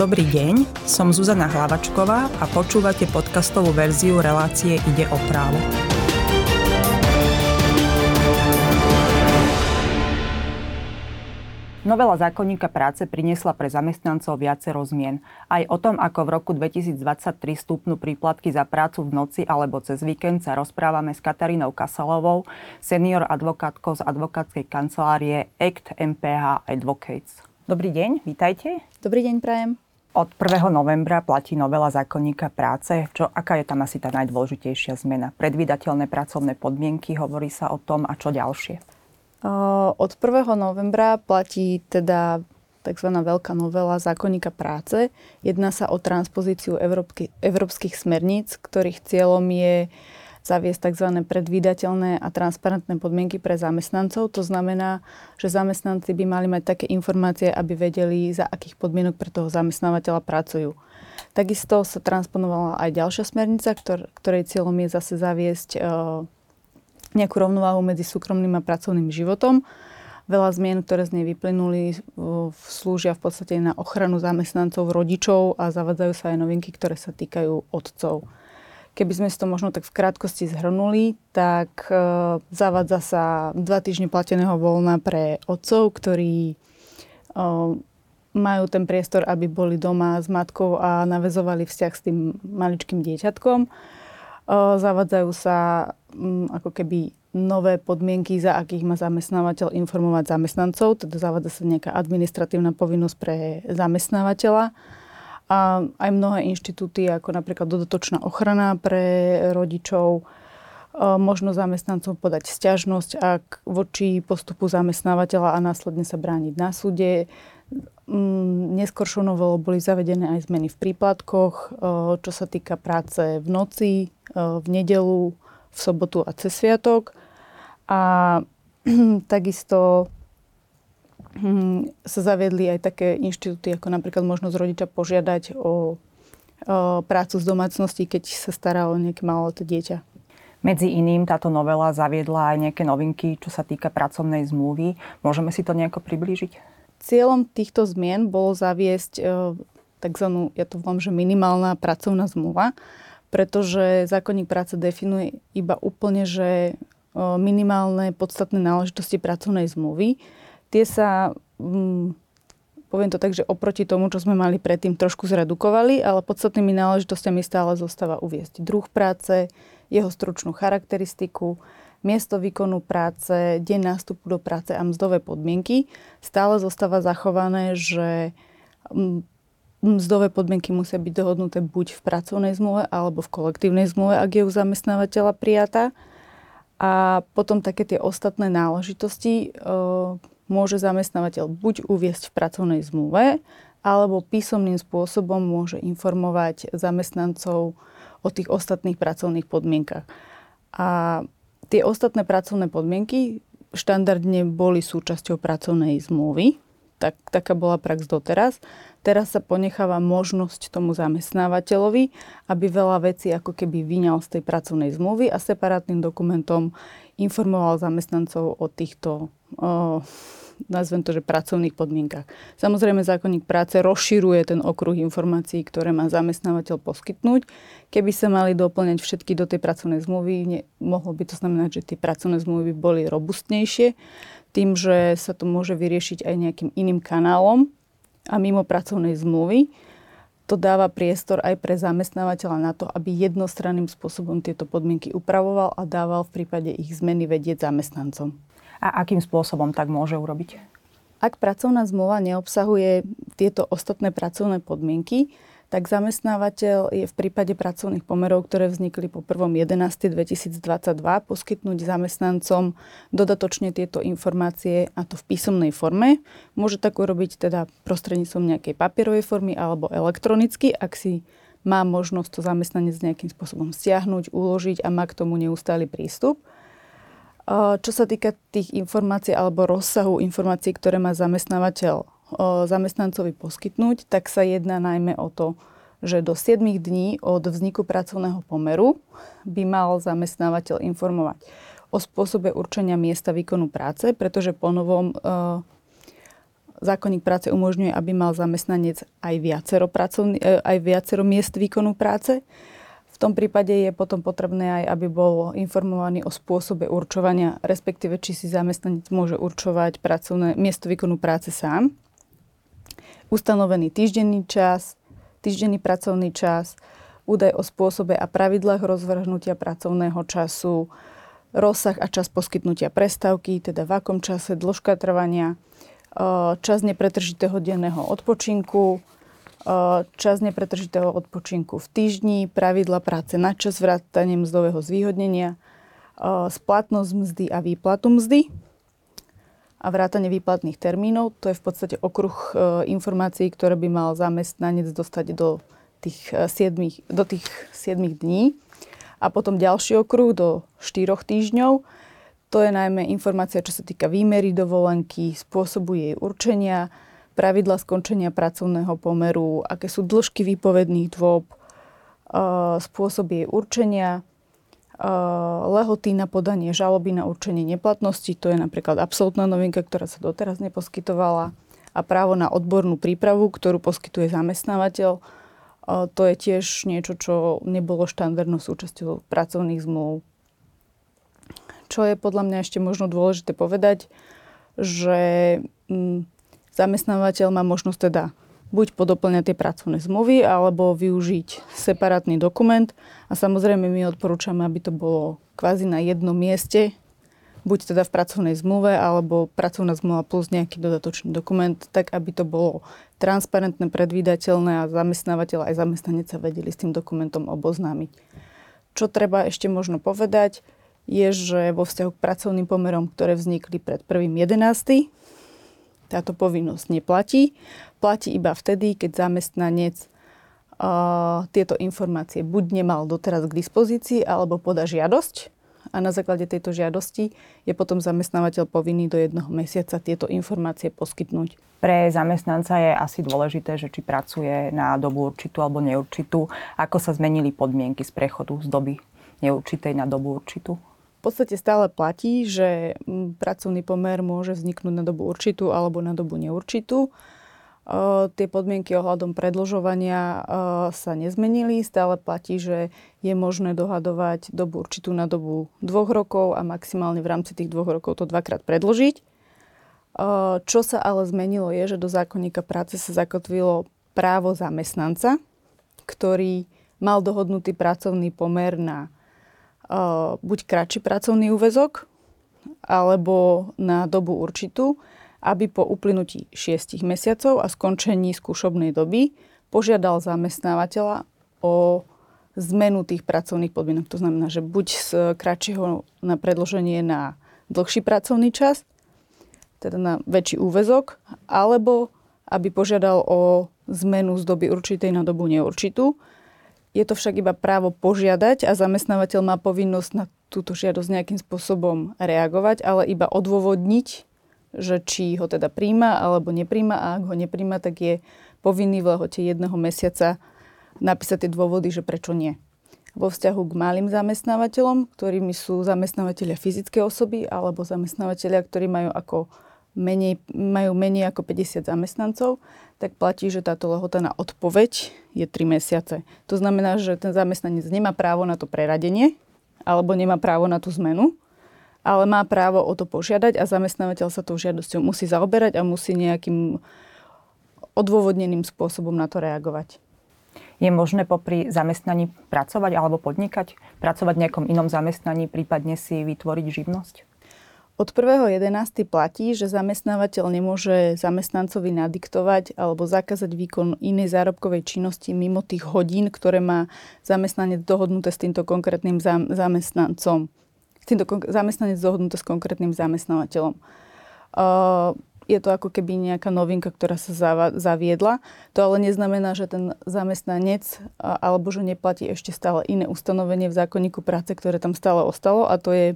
Dobrý deň, som Zuzana Hlavačková a počúvate podcastovú verziu relácie Ide o právo. Novela zákonníka práce priniesla pre zamestnancov viacero zmien. Aj o tom, ako v roku 2023 stúpnu príplatky za prácu v noci alebo cez víkend sa rozprávame s Katarínou Kasalovou, senior advokátkou z advokátskej kancelárie ACT MPH Advocates. Dobrý deň, vítajte. Dobrý deň, prajem. Od 1. novembra platí novela zákonníka práce. Čo, aká je tam asi tá najdôležitejšia zmena? Predvídateľné pracovné podmienky, hovorí sa o tom a čo ďalšie? Od 1. novembra platí teda tzv. veľká novela zákonníka práce. Jedná sa o transpozíciu európky, európskych smerníc, ktorých cieľom je zaviesť tzv. predvídateľné a transparentné podmienky pre zamestnancov. To znamená, že zamestnanci by mali mať také informácie, aby vedeli, za akých podmienok pre toho zamestnávateľa pracujú. Takisto sa transponovala aj ďalšia smernica, ktor- ktorej cieľom je zase zaviesť e, nejakú rovnováhu medzi súkromným a pracovným životom. Veľa zmien, ktoré z nej vyplynuli, slúžia v podstate na ochranu zamestnancov, rodičov a zavadzajú sa aj novinky, ktoré sa týkajú otcov. Keby sme si to možno tak v krátkosti zhrnuli, tak e, zavádza sa dva týždne plateného voľna pre otcov, ktorí e, majú ten priestor, aby boli doma s matkou a navezovali vzťah s tým maličkým dieťatkom. E, zavádzajú sa m, ako keby nové podmienky, za akých má zamestnávateľ informovať zamestnancov, teda zavádza sa nejaká administratívna povinnosť pre zamestnávateľa a aj mnohé inštitúty, ako napríklad dodatočná ochrana pre rodičov, možno zamestnancom podať stiažnosť ak voči postupu zamestnávateľa a následne sa brániť na súde. Mm, neskôršou novelou boli zavedené aj zmeny v príplatkoch, čo sa týka práce v noci, v nedelu, v sobotu a cez sviatok. A takisto sa zaviedli aj také inštitúty, ako napríklad možnosť rodiča požiadať o, o prácu z domácnosti, keď sa stará o nejaké maloleté dieťa. Medzi iným táto novela zaviedla aj nejaké novinky, čo sa týka pracovnej zmluvy. Môžeme si to nejako priblížiť? Cieľom týchto zmien bolo zaviesť e, tzv. ja to volám, že minimálna pracovná zmluva, pretože zákonník práce definuje iba úplne, že e, minimálne podstatné náležitosti pracovnej zmluvy tie sa, mm, poviem to tak, že oproti tomu, čo sme mali predtým, trošku zredukovali, ale podstatnými náležitostiami stále zostáva uviesť druh práce, jeho stručnú charakteristiku, miesto výkonu práce, deň nástupu do práce a mzdové podmienky. Stále zostáva zachované, že mm, mzdové podmienky musia byť dohodnuté buď v pracovnej zmluve alebo v kolektívnej zmluve, ak je u zamestnávateľa prijatá. A potom také tie ostatné náležitosti, môže zamestnávateľ buď uviesť v pracovnej zmluve, alebo písomným spôsobom môže informovať zamestnancov o tých ostatných pracovných podmienkach. A tie ostatné pracovné podmienky štandardne boli súčasťou pracovnej zmluvy. Tak, taká bola prax doteraz. Teraz sa ponecháva možnosť tomu zamestnávateľovi, aby veľa vecí ako keby vyňal z tej pracovnej zmluvy a separátnym dokumentom informoval zamestnancov o týchto o, nazvem to, že pracovných podmienkach. Samozrejme, zákonník práce rozširuje ten okruh informácií, ktoré má zamestnávateľ poskytnúť. Keby sa mali doplňať všetky do tej pracovnej zmluvy, ne, mohlo by to znamenať, že tie pracovné zmluvy boli robustnejšie, tým, že sa to môže vyriešiť aj nejakým iným kanálom a mimo pracovnej zmluvy. To dáva priestor aj pre zamestnávateľa na to, aby jednostranným spôsobom tieto podmienky upravoval a dával v prípade ich zmeny vedieť zamestnancom a akým spôsobom tak môže urobiť? Ak pracovná zmluva neobsahuje tieto ostatné pracovné podmienky, tak zamestnávateľ je v prípade pracovných pomerov, ktoré vznikli po 1.11.2022, poskytnúť zamestnancom dodatočne tieto informácie a to v písomnej forme. Môže tak urobiť teda prostredníctvom nejakej papierovej formy alebo elektronicky, ak si má možnosť to zamestnanec nejakým spôsobom stiahnuť, uložiť a má k tomu neustály prístup. Čo sa týka tých informácií alebo rozsahu informácií, ktoré má zamestnávateľ zamestnancovi poskytnúť, tak sa jedná najmä o to, že do 7 dní od vzniku pracovného pomeru by mal zamestnávateľ informovať o spôsobe určenia miesta výkonu práce, pretože po novom zákonník práce umožňuje, aby mal zamestnanec aj viacero, pracovný, e, aj viacero miest výkonu práce. Tom prípade je potom potrebné aj, aby bol informovaný o spôsobe určovania, respektíve či si zamestnanec môže určovať pracovné, miesto výkonu práce sám. Ustanovený týždenný čas, týždenný pracovný čas, údaj o spôsobe a pravidlách rozvrhnutia pracovného času, rozsah a čas poskytnutia prestávky, teda v akom čase, dĺžka trvania, čas nepretržitého denného odpočinku, čas nepretržitého odpočinku v týždni, pravidla práce na čas, vrátanie mzdového zvýhodnenia, splatnosť mzdy a výplatu mzdy a vrátanie výplatných termínov. To je v podstate okruh informácií, ktoré by mal zamestnanec dostať do tých 7, do tých 7 dní. A potom ďalší okruh do 4 týždňov to je najmä informácia, čo sa týka výmery dovolenky, spôsobu jej určenia, pravidla skončenia pracovného pomeru, aké sú dĺžky výpovedných dôb, spôsob jej určenia, lehoty na podanie žaloby na určenie neplatnosti, to je napríklad absolútna novinka, ktorá sa doteraz neposkytovala, a právo na odbornú prípravu, ktorú poskytuje zamestnávateľ. To je tiež niečo, čo nebolo štandardnou súčasťou pracovných zmluv čo je podľa mňa ešte možno dôležité povedať, že mm, zamestnávateľ má možnosť teda buď podoplňať tie pracovné zmluvy, alebo využiť separátny dokument. A samozrejme my odporúčame, aby to bolo kvázi na jednom mieste, buď teda v pracovnej zmluve, alebo pracovná zmluva plus nejaký dodatočný dokument, tak aby to bolo transparentné, predvídateľné a zamestnávateľ aj zamestnanec sa vedeli s tým dokumentom oboznámiť. Čo treba ešte možno povedať, je, že vo vzťahu k pracovným pomerom, ktoré vznikli pred 1.11., táto povinnosť neplatí. Platí iba vtedy, keď zamestnanec uh, tieto informácie buď nemal doteraz k dispozícii, alebo poda žiadosť a na základe tejto žiadosti je potom zamestnávateľ povinný do jednoho mesiaca tieto informácie poskytnúť. Pre zamestnanca je asi dôležité, že či pracuje na dobu určitú alebo neurčitú. Ako sa zmenili podmienky z prechodu z doby neurčitej na dobu určitú? V podstate stále platí, že mm, pracovný pomer môže vzniknúť na dobu určitú alebo na dobu neurčitú. Tie podmienky ohľadom predlžovania sa nezmenili. Stále platí, že je možné dohadovať dobu určitú na dobu dvoch rokov a maximálne v rámci tých dvoch rokov to dvakrát predložiť. Čo sa ale zmenilo je, že do zákonníka práce sa zakotvilo právo zamestnanca, ktorý mal dohodnutý pracovný pomer na buď kratší pracovný úvezok, alebo na dobu určitú, aby po uplynutí 6 mesiacov a skončení skúšobnej doby požiadal zamestnávateľa o zmenu tých pracovných podmienok. To znamená, že buď z kratšieho na predloženie na dlhší pracovný čas, teda na väčší úvezok, alebo aby požiadal o zmenu z doby určitej na dobu neurčitú, je to však iba právo požiadať a zamestnávateľ má povinnosť na túto žiadosť nejakým spôsobom reagovať, ale iba odôvodniť, že či ho teda príjma alebo nepríjma a ak ho nepríjma, tak je povinný v lehote jedného mesiaca napísať tie dôvody, že prečo nie. Vo vzťahu k malým zamestnávateľom, ktorými sú zamestnávateľia fyzické osoby alebo zamestnávateľia, ktorí majú ako menej, majú menej ako 50 zamestnancov, tak platí, že táto lehota na odpoveď je 3 mesiace. To znamená, že ten zamestnanec nemá právo na to preradenie alebo nemá právo na tú zmenu, ale má právo o to požiadať a zamestnávateľ sa tou žiadosťou musí zaoberať a musí nejakým odôvodneným spôsobom na to reagovať. Je možné popri zamestnaní pracovať alebo podnikať? Pracovať v nejakom inom zamestnaní, prípadne si vytvoriť živnosť? Od 1.11. platí, že zamestnávateľ nemôže zamestnancovi nadiktovať alebo zakázať výkon inej zárobkovej činnosti mimo tých hodín, ktoré má zamestnanec dohodnuté s týmto konkrétnym zamestnancom. S týmto zamestnanec dohodnuté s konkrétnym zamestnávateľom. Uh, je to ako keby nejaká novinka, ktorá sa zaviedla. To ale neznamená, že ten zamestnanec alebo že neplatí ešte stále iné ustanovenie v zákonníku práce, ktoré tam stále ostalo a to je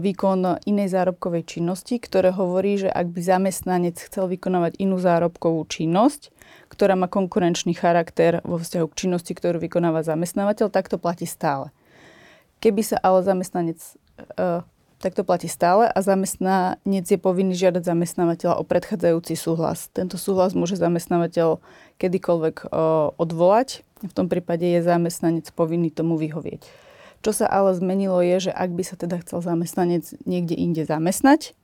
výkon inej zárobkovej činnosti, ktoré hovorí, že ak by zamestnanec chcel vykonávať inú zárobkovú činnosť, ktorá má konkurenčný charakter vo vzťahu k činnosti, ktorú vykonáva zamestnávateľ, tak to platí stále. Keby sa ale zamestnanec e, tak to platí stále a zamestnanec je povinný žiadať zamestnávateľa o predchádzajúci súhlas. Tento súhlas môže zamestnávateľ kedykoľvek o, odvolať. V tom prípade je zamestnanec povinný tomu vyhovieť. Čo sa ale zmenilo je, že ak by sa teda chcel zamestnanec niekde inde zamestnať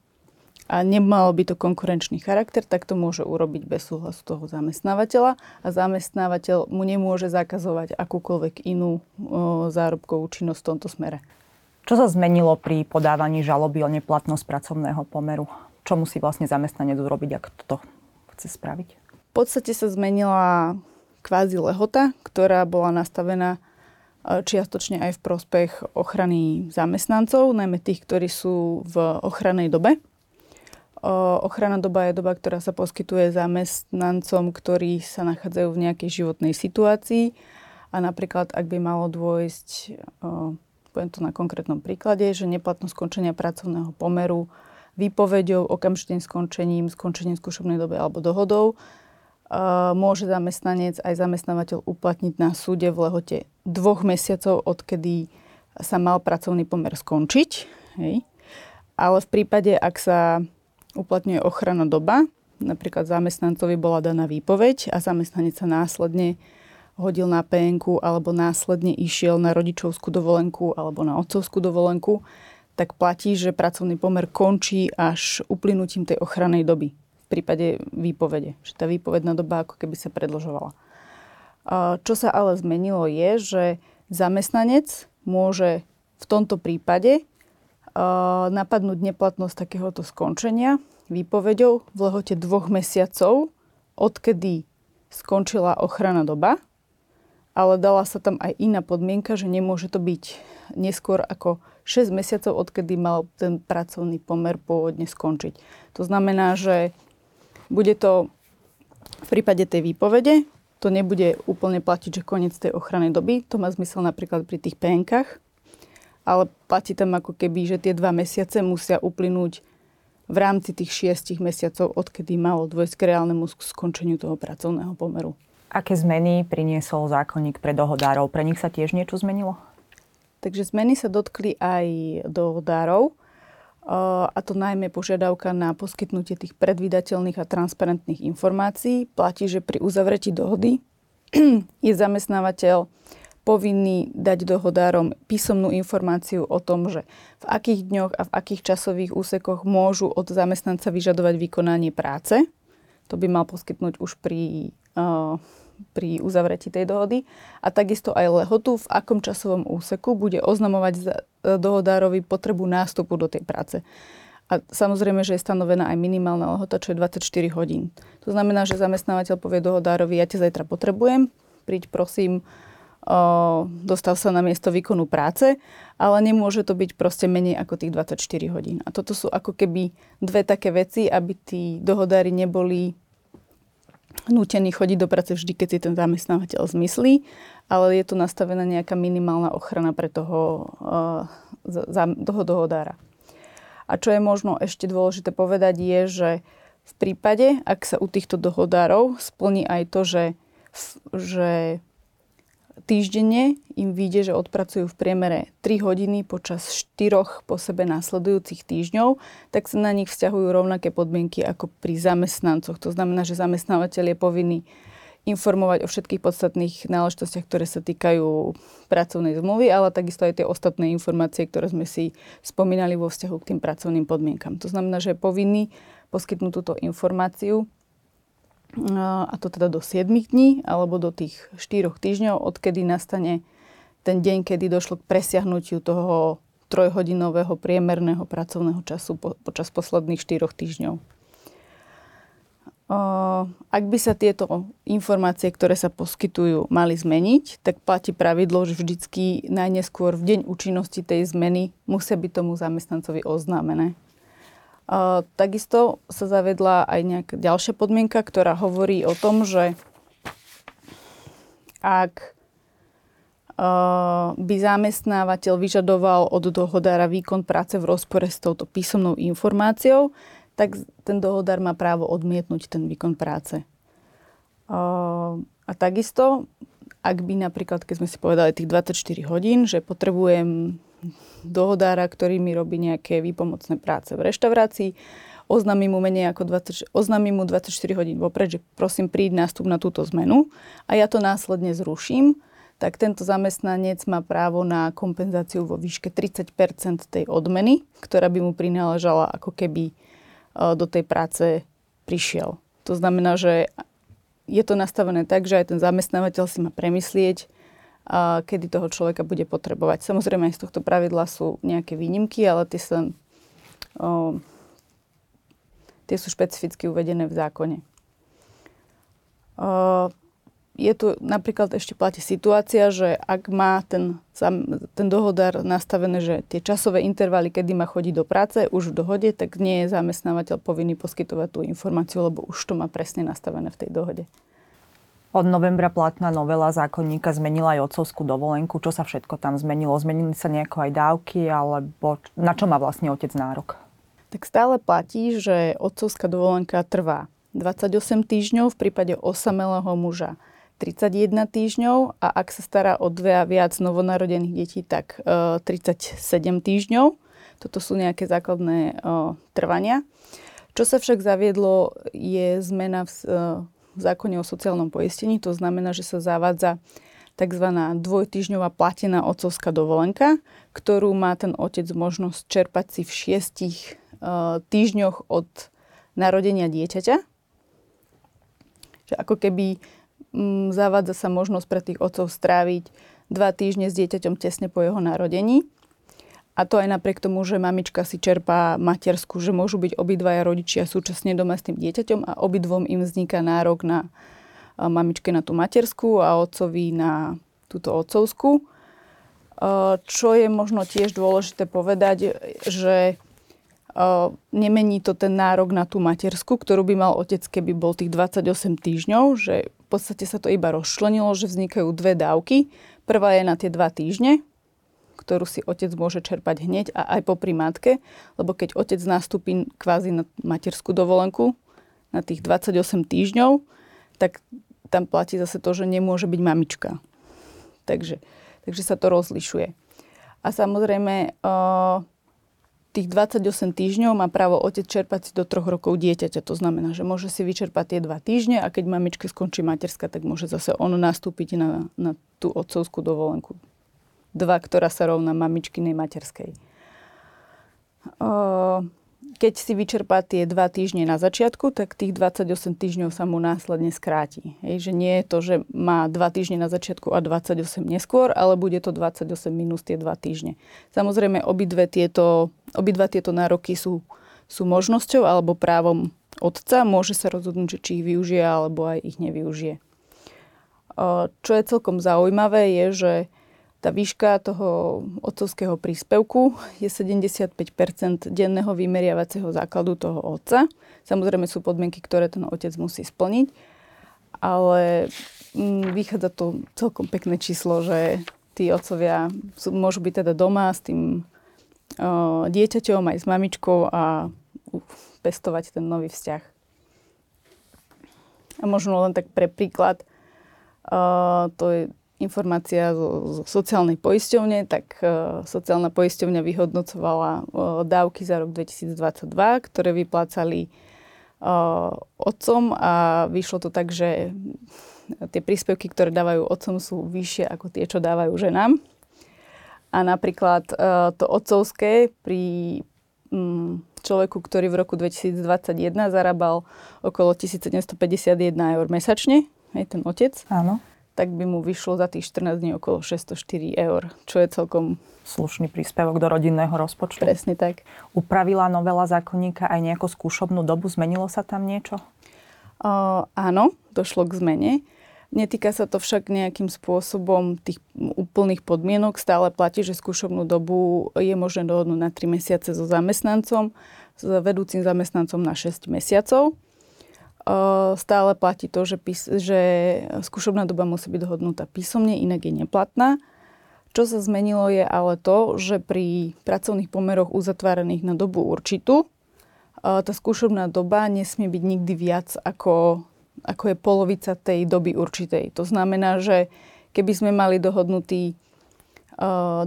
a nemalo by to konkurenčný charakter, tak to môže urobiť bez súhlasu toho zamestnávateľa a zamestnávateľ mu nemôže zakazovať akúkoľvek inú o, zárobkovú činnosť v tomto smere. Čo sa zmenilo pri podávaní žaloby o neplatnosť pracovného pomeru? Čo musí vlastne zamestnanec urobiť, ak to chce spraviť? V podstate sa zmenila kvázi lehota, ktorá bola nastavená čiastočne aj v prospech ochrany zamestnancov, najmä tých, ktorí sú v ochrannej dobe. E, ochranná doba je doba, ktorá sa poskytuje zamestnancom, ktorí sa nachádzajú v nejakej životnej situácii a napríklad, ak by malo dôjsť e, poviem to na konkrétnom príklade, že neplatnosť skončenia pracovného pomeru výpovedou, okamžitým skončením, skončením skúšobnej doby alebo dohodou môže zamestnanec aj zamestnávateľ uplatniť na súde v lehote dvoch mesiacov, odkedy sa mal pracovný pomer skončiť. Hej. Ale v prípade, ak sa uplatňuje ochrana doba, napríklad zamestnancovi bola daná výpoveď a zamestnanec sa následne hodil na PNK alebo následne išiel na rodičovskú dovolenku alebo na otcovskú dovolenku, tak platí, že pracovný pomer končí až uplynutím tej ochrannej doby prípade výpovede. Že tá výpovedná doba ako keby sa predlžovala. Čo sa ale zmenilo je, že zamestnanec môže v tomto prípade napadnúť neplatnosť takéhoto skončenia výpovedou v lehote dvoch mesiacov, odkedy skončila ochrana doba ale dala sa tam aj iná podmienka, že nemôže to byť neskôr ako 6 mesiacov, odkedy mal ten pracovný pomer pôvodne skončiť. To znamená, že bude to v prípade tej výpovede, to nebude úplne platiť, že koniec tej ochrannej doby. To má zmysel napríklad pri tých penkách. Ale platí tam ako keby, že tie dva mesiace musia uplynúť v rámci tých šiestich mesiacov, odkedy malo dôjsť k reálnemu skončeniu toho pracovného pomeru. Aké zmeny priniesol zákonník pre dohodárov? Pre nich sa tiež niečo zmenilo? Takže zmeny sa dotkli aj dohodárov, a to najmä požiadavka na poskytnutie tých predvydateľných a transparentných informácií. Platí, že pri uzavretí dohody je zamestnávateľ povinný dať dohodárom písomnú informáciu o tom, že v akých dňoch a v akých časových úsekoch môžu od zamestnanca vyžadovať vykonanie práce. To by mal poskytnúť už pri pri uzavretí tej dohody a takisto aj lehotu, v akom časovom úseku bude oznamovať e, dohodárovi potrebu nástupu do tej práce. A samozrejme, že je stanovená aj minimálna lehota, čo je 24 hodín. To znamená, že zamestnávateľ povie dohodárovi, ja ťa zajtra potrebujem, príď prosím, o, dostav sa na miesto výkonu práce, ale nemôže to byť proste menej ako tých 24 hodín. A toto sú ako keby dve také veci, aby tí dohodári neboli nútený chodiť do práce vždy, keď si ten zamestnávateľ zmyslí, ale je tu nastavená nejaká minimálna ochrana pre toho, uh, toho dohodára. A čo je možno ešte dôležité povedať je, že v prípade, ak sa u týchto dohodárov splní aj to, že, že týždenne im vyjde, že odpracujú v priemere 3 hodiny počas 4 po sebe následujúcich týždňov, tak sa na nich vzťahujú rovnaké podmienky ako pri zamestnancoch. To znamená, že zamestnávateľ je povinný informovať o všetkých podstatných náležitostiach, ktoré sa týkajú pracovnej zmluvy, ale takisto aj tie ostatné informácie, ktoré sme si spomínali vo vzťahu k tým pracovným podmienkam. To znamená, že je povinný poskytnúť túto informáciu a to teda do 7 dní alebo do tých 4 týždňov, odkedy nastane ten deň, kedy došlo k presiahnutiu toho trojhodinového priemerného pracovného času po, počas posledných 4 týždňov. Ak by sa tieto informácie, ktoré sa poskytujú, mali zmeniť, tak platí pravidlo, že vždycky najneskôr v deň účinnosti tej zmeny musia byť tomu zamestnancovi oznámené. Takisto sa zavedla aj nejaká ďalšia podmienka, ktorá hovorí o tom, že ak by zamestnávateľ vyžadoval od dohodára výkon práce v rozpore s touto písomnou informáciou, tak ten dohodár má právo odmietnúť ten výkon práce. A takisto, ak by napríklad, keď sme si povedali tých 24 hodín, že potrebujem dohodára, ktorý mi robí nejaké výpomocné práce v reštaurácii, oznámim mu menej ako 20, oznámim mu 24 hodín vopred, že prosím príď nástup na túto zmenu a ja to následne zruším, tak tento zamestnanec má právo na kompenzáciu vo výške 30% tej odmeny, ktorá by mu prináležala ako keby e, do tej práce prišiel. To znamená, že je to nastavené tak, že aj ten zamestnávateľ si má premyslieť, kedy toho človeka bude potrebovať. Samozrejme, aj z tohto pravidla sú nejaké výnimky, ale tie, sa, o, tie sú špecificky uvedené v zákone. O, je tu napríklad ešte platí situácia, že ak má ten, ten dohodár nastavené, že tie časové intervaly, kedy má chodiť do práce, už v dohode, tak nie je zamestnávateľ povinný poskytovať tú informáciu, lebo už to má presne nastavené v tej dohode. Od novembra platná novela zákonníka zmenila aj otcovskú dovolenku. Čo sa všetko tam zmenilo? Zmenili sa nejako aj dávky, alebo na čo má vlastne otec nárok? Tak stále platí, že otcovská dovolenka trvá 28 týždňov v prípade osamelého muža 31 týždňov a ak sa stará o dve a viac novonarodených detí, tak e, 37 týždňov. Toto sú nejaké základné e, trvania. Čo sa však zaviedlo, je zmena v, e, v zákone o sociálnom poistení. To znamená, že sa zavádza tzv. dvojtyžňová platená otcovská dovolenka, ktorú má ten otec možnosť čerpať si v šiestich uh, týždňoch od narodenia dieťaťa. Že ako keby um, zavádza sa možnosť pre tých otcov stráviť dva týždne s dieťaťom tesne po jeho narodení. A to aj napriek tomu, že mamička si čerpá matersku, že môžu byť obidvaja rodičia súčasne doma s tým dieťaťom a obidvom im vzniká nárok na mamičke na tú materskú a otcovi na túto otcovskú. Čo je možno tiež dôležité povedať, že nemení to ten nárok na tú materskú, ktorú by mal otec, keby bol tých 28 týždňov, že v podstate sa to iba rozčlenilo, že vznikajú dve dávky. Prvá je na tie dva týždne, ktorú si otec môže čerpať hneď a aj po primátke, lebo keď otec nastúpi kvázi na materskú dovolenku na tých 28 týždňov, tak tam platí zase to, že nemôže byť mamička. Takže, takže sa to rozlišuje. A samozrejme, tých 28 týždňov má právo otec čerpať si do troch rokov dieťaťa. To znamená, že môže si vyčerpať tie dva týždne a keď mamičke skončí materska, tak môže zase ono nastúpiť na, na tú otcovskú dovolenku 2, ktorá sa rovná mamičkinej materskej. Keď si vyčerpá tie 2 týždne na začiatku, tak tých 28 týždňov sa mu následne skráti. Hej, že nie je to, že má 2 týždne na začiatku a 28 neskôr, ale bude to 28 minus tie 2 týždne. Samozrejme, obidve tieto, obidva tieto nároky sú, sú možnosťou alebo právom otca. Môže sa rozhodnúť, či ich využije alebo aj ich nevyužije. Čo je celkom zaujímavé je, že tá výška toho otcovského príspevku je 75% denného vymeriavacieho základu toho otca. Samozrejme sú podmienky, ktoré ten otec musí splniť, ale mm, vychádza to celkom pekné číslo, že tí otcovia sú, môžu byť teda doma s tým o, dieťaťom aj s mamičkou a pestovať ten nový vzťah. A možno len tak pre príklad, uh, to je informácia zo, zo sociálnej poisťovne, tak uh, sociálna poisťovňa vyhodnocovala uh, dávky za rok 2022, ktoré vyplácali uh, otcom a vyšlo to tak, že tie príspevky, ktoré dávajú otcom, sú vyššie ako tie, čo dávajú ženám. A napríklad uh, to otcovské pri um, človeku, ktorý v roku 2021 zarábal okolo 1751 eur mesačne, aj ten otec. Áno tak by mu vyšlo za tých 14 dní okolo 604 eur, čo je celkom... Slušný príspevok do rodinného rozpočtu. Presne tak. Upravila novela zákonníka aj nejakú skúšobnú dobu? Zmenilo sa tam niečo? Uh, áno, došlo k zmene. Netýka sa to však nejakým spôsobom tých úplných podmienok. Stále platí, že skúšobnú dobu je možné dohodnúť na 3 mesiace so zamestnancom, s vedúcim zamestnancom na 6 mesiacov stále platí to, že, pís- že skúšobná doba musí byť dohodnutá písomne, inak je neplatná. Čo sa zmenilo je ale to, že pri pracovných pomeroch uzatváraných na dobu určitú, tá skúšobná doba nesmie byť nikdy viac ako, ako je polovica tej doby určitej. To znamená, že keby sme mali dohodnutý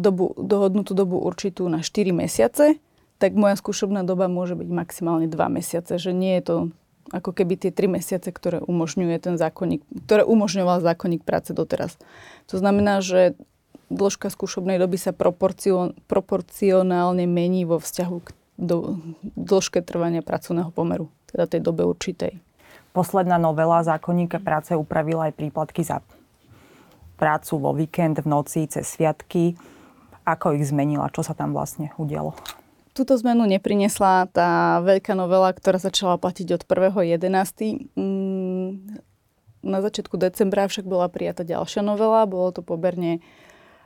dobu, dohodnutú dobu určitú na 4 mesiace, tak moja skúšobná doba môže byť maximálne 2 mesiace, že nie je to ako keby tie 3 mesiace, ktoré umožňuje ten zákonník, ktoré umožňoval zákonník práce doteraz. To znamená, že dĺžka skúšobnej doby sa proporcion, proporcionálne mení vo vzťahu k do, dĺžke trvania pracovného pomeru, teda tej dobe určitej. Posledná novela zákonníka práce upravila aj príplatky za prácu vo víkend, v noci, cez sviatky. Ako ich zmenila? Čo sa tam vlastne udialo? Túto zmenu neprinesla tá veľká novela, ktorá začala platiť od 1.11. Mm, na začiatku decembra však bola prijata ďalšia novela. Bolo to poberne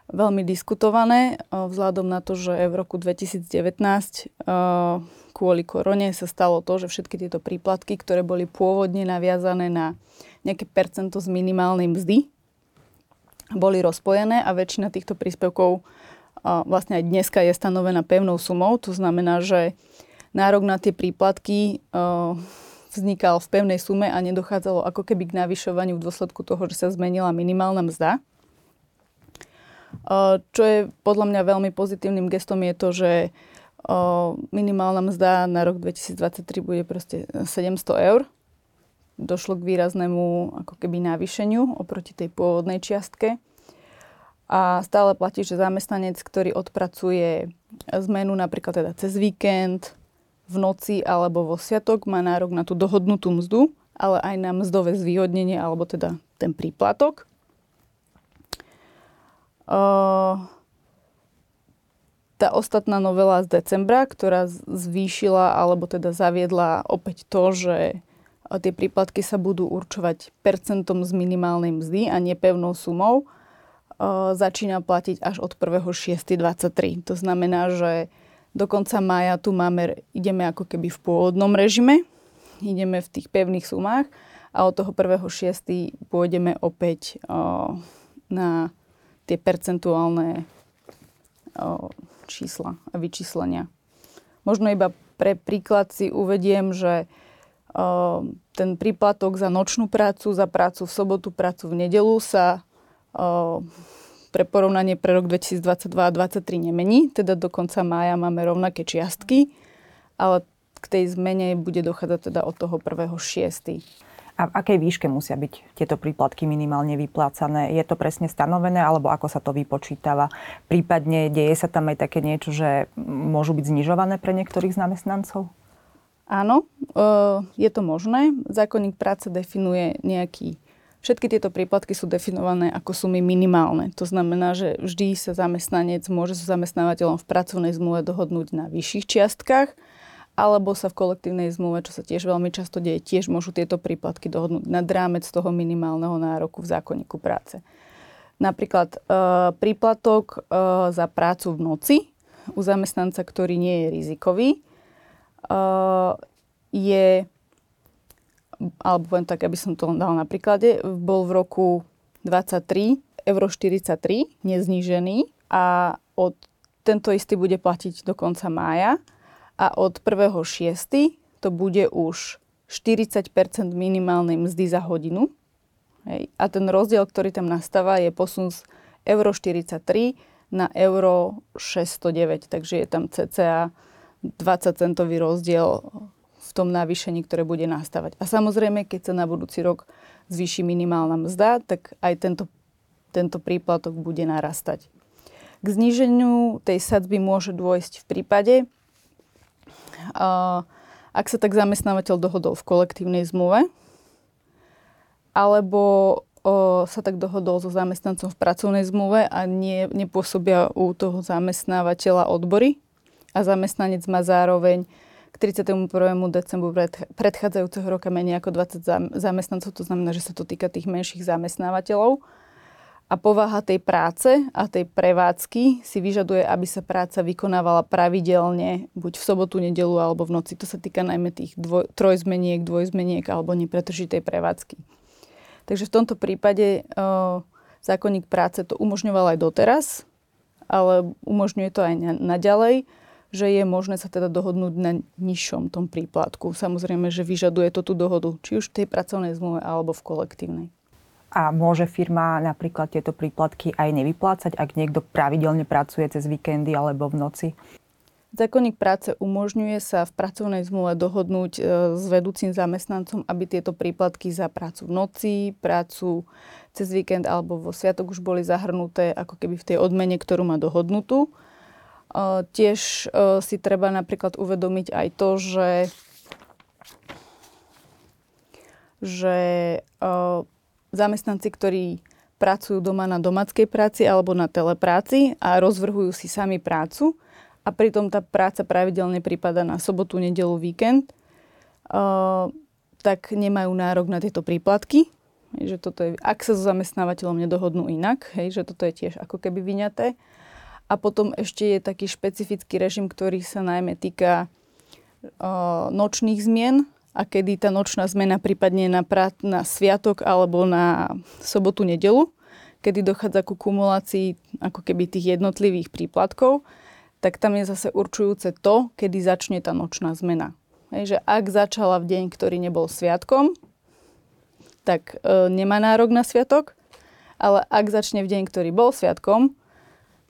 veľmi diskutované vzhľadom na to, že v roku 2019 kvôli korone sa stalo to, že všetky tieto príplatky, ktoré boli pôvodne naviazané na nejaké percento z minimálnej mzdy, boli rozpojené a väčšina týchto príspevkov vlastne aj dneska je stanovená pevnou sumou. To znamená, že nárok na tie príplatky vznikal v pevnej sume a nedochádzalo ako keby k navyšovaniu v dôsledku toho, že sa zmenila minimálna mzda. Čo je podľa mňa veľmi pozitívnym gestom je to, že minimálna mzda na rok 2023 bude proste 700 eur. Došlo k výraznému ako keby navýšeniu oproti tej pôvodnej čiastke. A stále platí, že zamestnanec, ktorý odpracuje zmenu napríklad teda cez víkend, v noci alebo vo sviatok, má nárok na tú dohodnutú mzdu, ale aj na mzdové zvýhodnenie alebo teda ten príplatok. Tá ostatná novela z decembra, ktorá zvýšila alebo teda zaviedla opäť to, že tie príplatky sa budú určovať percentom z minimálnej mzdy a nie pevnou sumou, začína platiť až od 1.6.23. To znamená, že do konca mája tu máme, ideme ako keby v pôvodnom režime, ideme v tých pevných sumách a od toho 1.6. pôjdeme opäť na tie percentuálne o, čísla a vyčíslenia. Možno iba pre príklad si uvediem, že o, ten príplatok za nočnú prácu, za prácu v sobotu, prácu v nedelu sa o, pre porovnanie pre rok 2022 a 2023 nemení, teda do konca mája máme rovnaké čiastky, ale k tej zmene bude dochádzať teda od toho 1.6. A v akej výške musia byť tieto príplatky minimálne vyplácané? Je to presne stanovené, alebo ako sa to vypočítava? Prípadne deje sa tam aj také niečo, že môžu byť znižované pre niektorých zamestnancov? Áno, e, je to možné. Zákonník práce definuje nejaký Všetky tieto príplatky sú definované ako sumy minimálne. To znamená, že vždy sa zamestnanec môže so zamestnávateľom v pracovnej zmluve dohodnúť na vyšších čiastkách alebo sa v kolektívnej zmluve, čo sa tiež veľmi často deje, tiež môžu tieto príplatky dohodnúť nad rámec toho minimálneho nároku v zákonníku práce. Napríklad e, príplatok e, za prácu v noci u zamestnanca, ktorý nie je rizikový, e, je, alebo poviem tak, aby som to dal na príklade, bol v roku 23 euro 43 neznížený a od tento istý bude platiť do konca mája a od 1.6. to bude už 40% minimálnej mzdy za hodinu. Hej. A ten rozdiel, ktorý tam nastáva, je posun z euro 43 na euro 609. Takže je tam cca 20 centový rozdiel v tom navýšení, ktoré bude nastávať. A samozrejme, keď sa na budúci rok zvýši minimálna mzda, tak aj tento, tento príplatok bude narastať. K zníženiu tej sadzby môže dôjsť v prípade, ak sa tak zamestnávateľ dohodol v kolektívnej zmluve, alebo sa tak dohodol so zamestnancom v pracovnej zmluve a nie, nepôsobia u toho zamestnávateľa odbory a zamestnanec má zároveň k 31. decembru pred, predchádzajúceho roka menej ako 20 zamestnancov, to znamená, že sa to týka tých menších zamestnávateľov a povaha tej práce a tej prevádzky si vyžaduje, aby sa práca vykonávala pravidelne, buď v sobotu, nedelu alebo v noci. To sa týka najmä tých dvoj, trojzmeniek, dvojzmeniek alebo nepretržitej prevádzky. Takže v tomto prípade uh, zákonník práce to umožňoval aj doteraz, ale umožňuje to aj naďalej, že je možné sa teda dohodnúť na nižšom tom príplatku. Samozrejme, že vyžaduje to tú dohodu, či už v tej pracovnej zmluve alebo v kolektívnej. A môže firma napríklad tieto príplatky aj nevyplácať, ak niekto pravidelne pracuje cez víkendy alebo v noci? Zákonník práce umožňuje sa v pracovnej zmluve dohodnúť e, s vedúcim zamestnancom, aby tieto príplatky za prácu v noci, prácu cez víkend alebo vo sviatok už boli zahrnuté ako keby v tej odmene, ktorú má dohodnutú. E, tiež e, si treba napríklad uvedomiť aj to, že že zamestnanci, ktorí pracujú doma na domáckej práci alebo na telepráci a rozvrhujú si sami prácu, a pritom tá práca pravidelne prípada na sobotu, nedelu, víkend, uh, tak nemajú nárok na tieto príplatky. Že toto je, ak sa so zamestnávateľom nedohodnú inak, hej, že toto je tiež ako keby vyňaté. A potom ešte je taký špecifický režim, ktorý sa najmä týka nočných zmien a kedy tá nočná zmena prípadne na, prát, na sviatok alebo na sobotu, nedelu, kedy dochádza ku kumulácii ako keby tých jednotlivých príplatkov tak tam je zase určujúce to, kedy začne tá nočná zmena. Hej, že ak začala v deň, ktorý nebol sviatkom, tak e, nemá nárok na sviatok, ale ak začne v deň, ktorý bol sviatkom,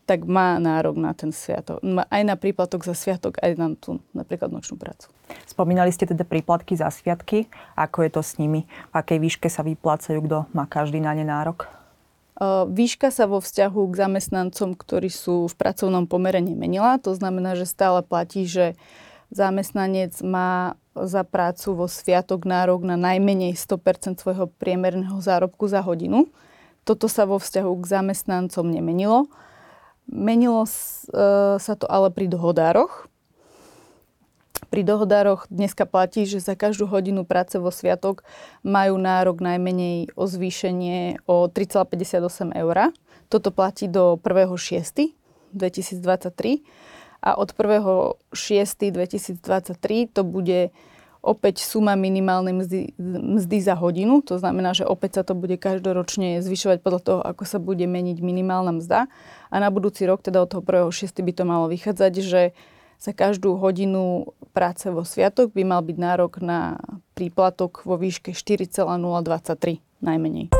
tak má nárok na ten sviatok. Aj na príplatok za sviatok, aj na tú napríklad nočnú prácu. Spomínali ste teda príplatky za sviatky. Ako je to s nimi? V akej výške sa vyplácajú? Kto má každý na ne nárok? Výška sa vo vzťahu k zamestnancom, ktorí sú v pracovnom pomere nemenila. To znamená, že stále platí, že zamestnanec má za prácu vo sviatok nárok na najmenej 100% svojho priemerného zárobku za hodinu. Toto sa vo vzťahu k zamestnancom nemenilo. Menilo e, sa to ale pri dohodároch. Pri dohodároch dneska platí, že za každú hodinu práce vo sviatok majú nárok najmenej o zvýšenie o 3,58 eur. Toto platí do 1.6.2023 a od 1.6.2023 to bude opäť suma minimálnej mzdy, mzdy za hodinu. To znamená, že opäť sa to bude každoročne zvyšovať podľa toho, ako sa bude meniť minimálna mzda. A na budúci rok, teda od toho 1.6. by to malo vychádzať, že za každú hodinu práce vo sviatok by mal byť nárok na príplatok vo výške 4,023 najmenej.